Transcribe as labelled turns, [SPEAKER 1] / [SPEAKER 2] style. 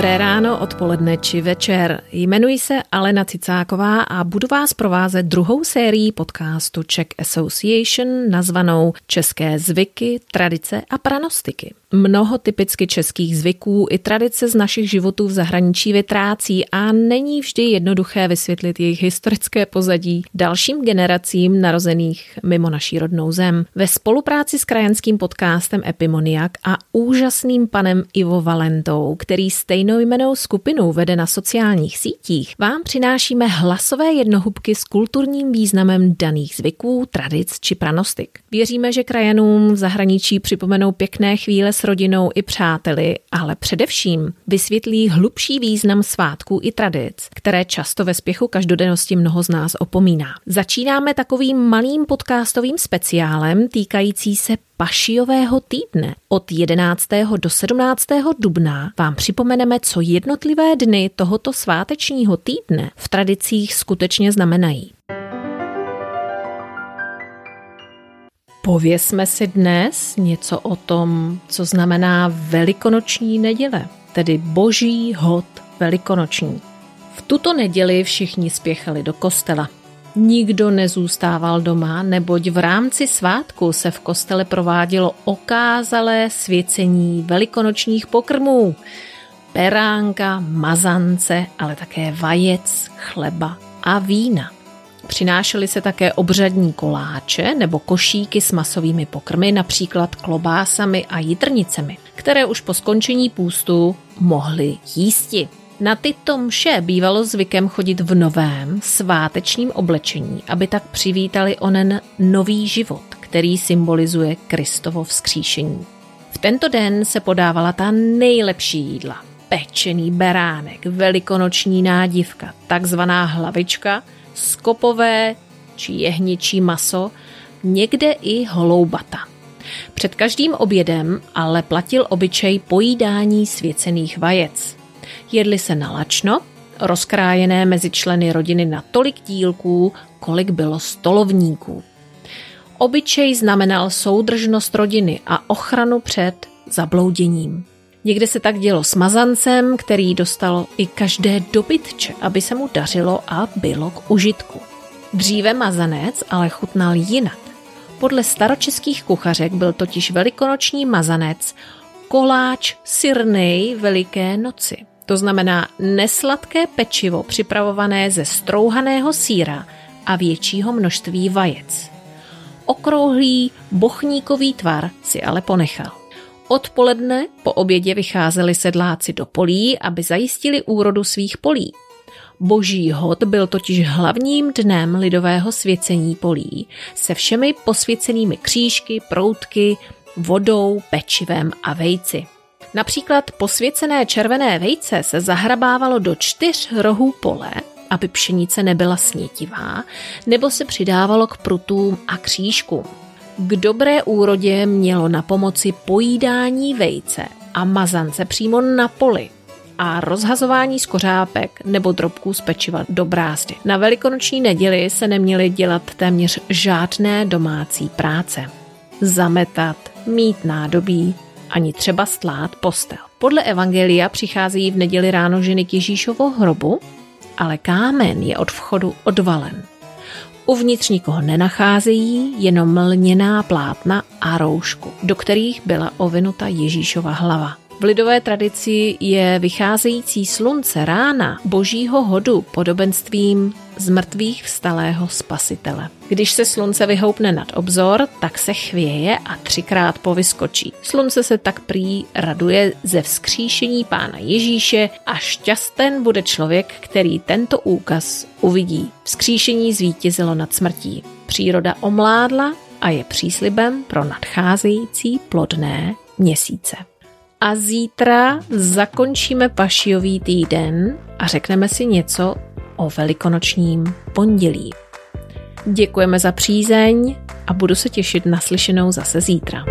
[SPEAKER 1] Dobré ráno, odpoledne či večer. Jmenuji se Alena Cicáková a budu vás provázet druhou sérií podcastu Czech Association nazvanou České zvyky, tradice a pranostiky. Mnoho typicky českých zvyků i tradice z našich životů v zahraničí vytrácí a není vždy jednoduché vysvětlit jejich historické pozadí dalším generacím narozených mimo naší rodnou zem. Ve spolupráci s krajanským podcastem Epimoniak a úžasným panem Ivo Valentou, který stejnojmenou skupinu vede na sociálních sítích, vám přinášíme hlasové jednohubky s kulturním významem daných zvyků, tradic či pranostik. Věříme, že krajanům v zahraničí připomenou pěkné chvíle s rodinou i přáteli, ale především vysvětlí hlubší význam svátků i tradic, které často ve spěchu každodennosti mnoho z nás opomíná. Začínáme takovým malým podcastovým speciálem týkající se Pašiového týdne. Od 11. do 17. dubna vám připomeneme, co jednotlivé dny tohoto svátečního týdne v tradicích skutečně znamenají. Pověsme si dnes něco o tom, co znamená velikonoční neděle, tedy boží hod velikonoční. V tuto neděli všichni spěchali do kostela. Nikdo nezůstával doma, neboť v rámci svátku se v kostele provádělo okázalé svěcení velikonočních pokrmů. Peránka, mazance, ale také vajec, chleba a vína. Přinášely se také obřadní koláče nebo košíky s masovými pokrmy, například klobásami a jitrnicemi, které už po skončení půstu mohly jísti. Na tyto mše bývalo zvykem chodit v novém svátečním oblečení, aby tak přivítali onen nový život, který symbolizuje Kristovo vzkříšení. V tento den se podávala ta nejlepší jídla. Pečený beránek, velikonoční nádivka, takzvaná hlavička – skopové či jehničí maso, někde i holoubata. Před každým obědem ale platil obyčej pojídání svěcených vajec. Jedli se na lačno, rozkrájené mezi členy rodiny na tolik dílků, kolik bylo stolovníků. Obyčej znamenal soudržnost rodiny a ochranu před zablouděním. Někde se tak dělo s mazancem, který dostal i každé dobytče, aby se mu dařilo a bylo k užitku. Dříve mazanec ale chutnal jinak. Podle staročeských kuchařek byl totiž velikonoční mazanec koláč syrnej Veliké noci. To znamená nesladké pečivo připravované ze strouhaného síra a většího množství vajec. Okrouhlý bochníkový tvar si ale ponechal. Odpoledne po obědě vycházeli sedláci do polí, aby zajistili úrodu svých polí. Boží hod byl totiž hlavním dnem lidového svěcení polí se všemi posvěcenými křížky, proutky, vodou, pečivem a vejci. Například posvěcené červené vejce se zahrabávalo do čtyř rohů pole, aby pšenice nebyla snětivá, nebo se přidávalo k prutům a křížkům. K dobré úrodě mělo na pomoci pojídání vejce a mazance přímo na poli a rozhazování z kořápek nebo drobků z pečiva do brázdy. Na velikonoční neděli se neměly dělat téměř žádné domácí práce. Zametat, mít nádobí, ani třeba stlát postel. Podle Evangelia přicházejí v neděli ráno ženy k Ježíšovo hrobu, ale kámen je od vchodu odvalen. Uvnitř nikoho nenacházejí, jenom lněná plátna a roušku, do kterých byla ovinuta Ježíšova hlava. V lidové tradici je vycházející slunce rána božího hodu podobenstvím z mrtvých vstalého spasitele. Když se slunce vyhoupne nad obzor, tak se chvěje a třikrát povyskočí. Slunce se tak prý raduje ze vzkříšení pána Ježíše a šťasten bude člověk, který tento úkaz uvidí. Vzkříšení zvítězilo nad smrtí. Příroda omládla a je příslibem pro nadcházející plodné měsíce. A zítra zakončíme pašiový týden a řekneme si něco o velikonočním pondělí. Děkujeme za přízeň a budu se těšit na slyšenou zase zítra.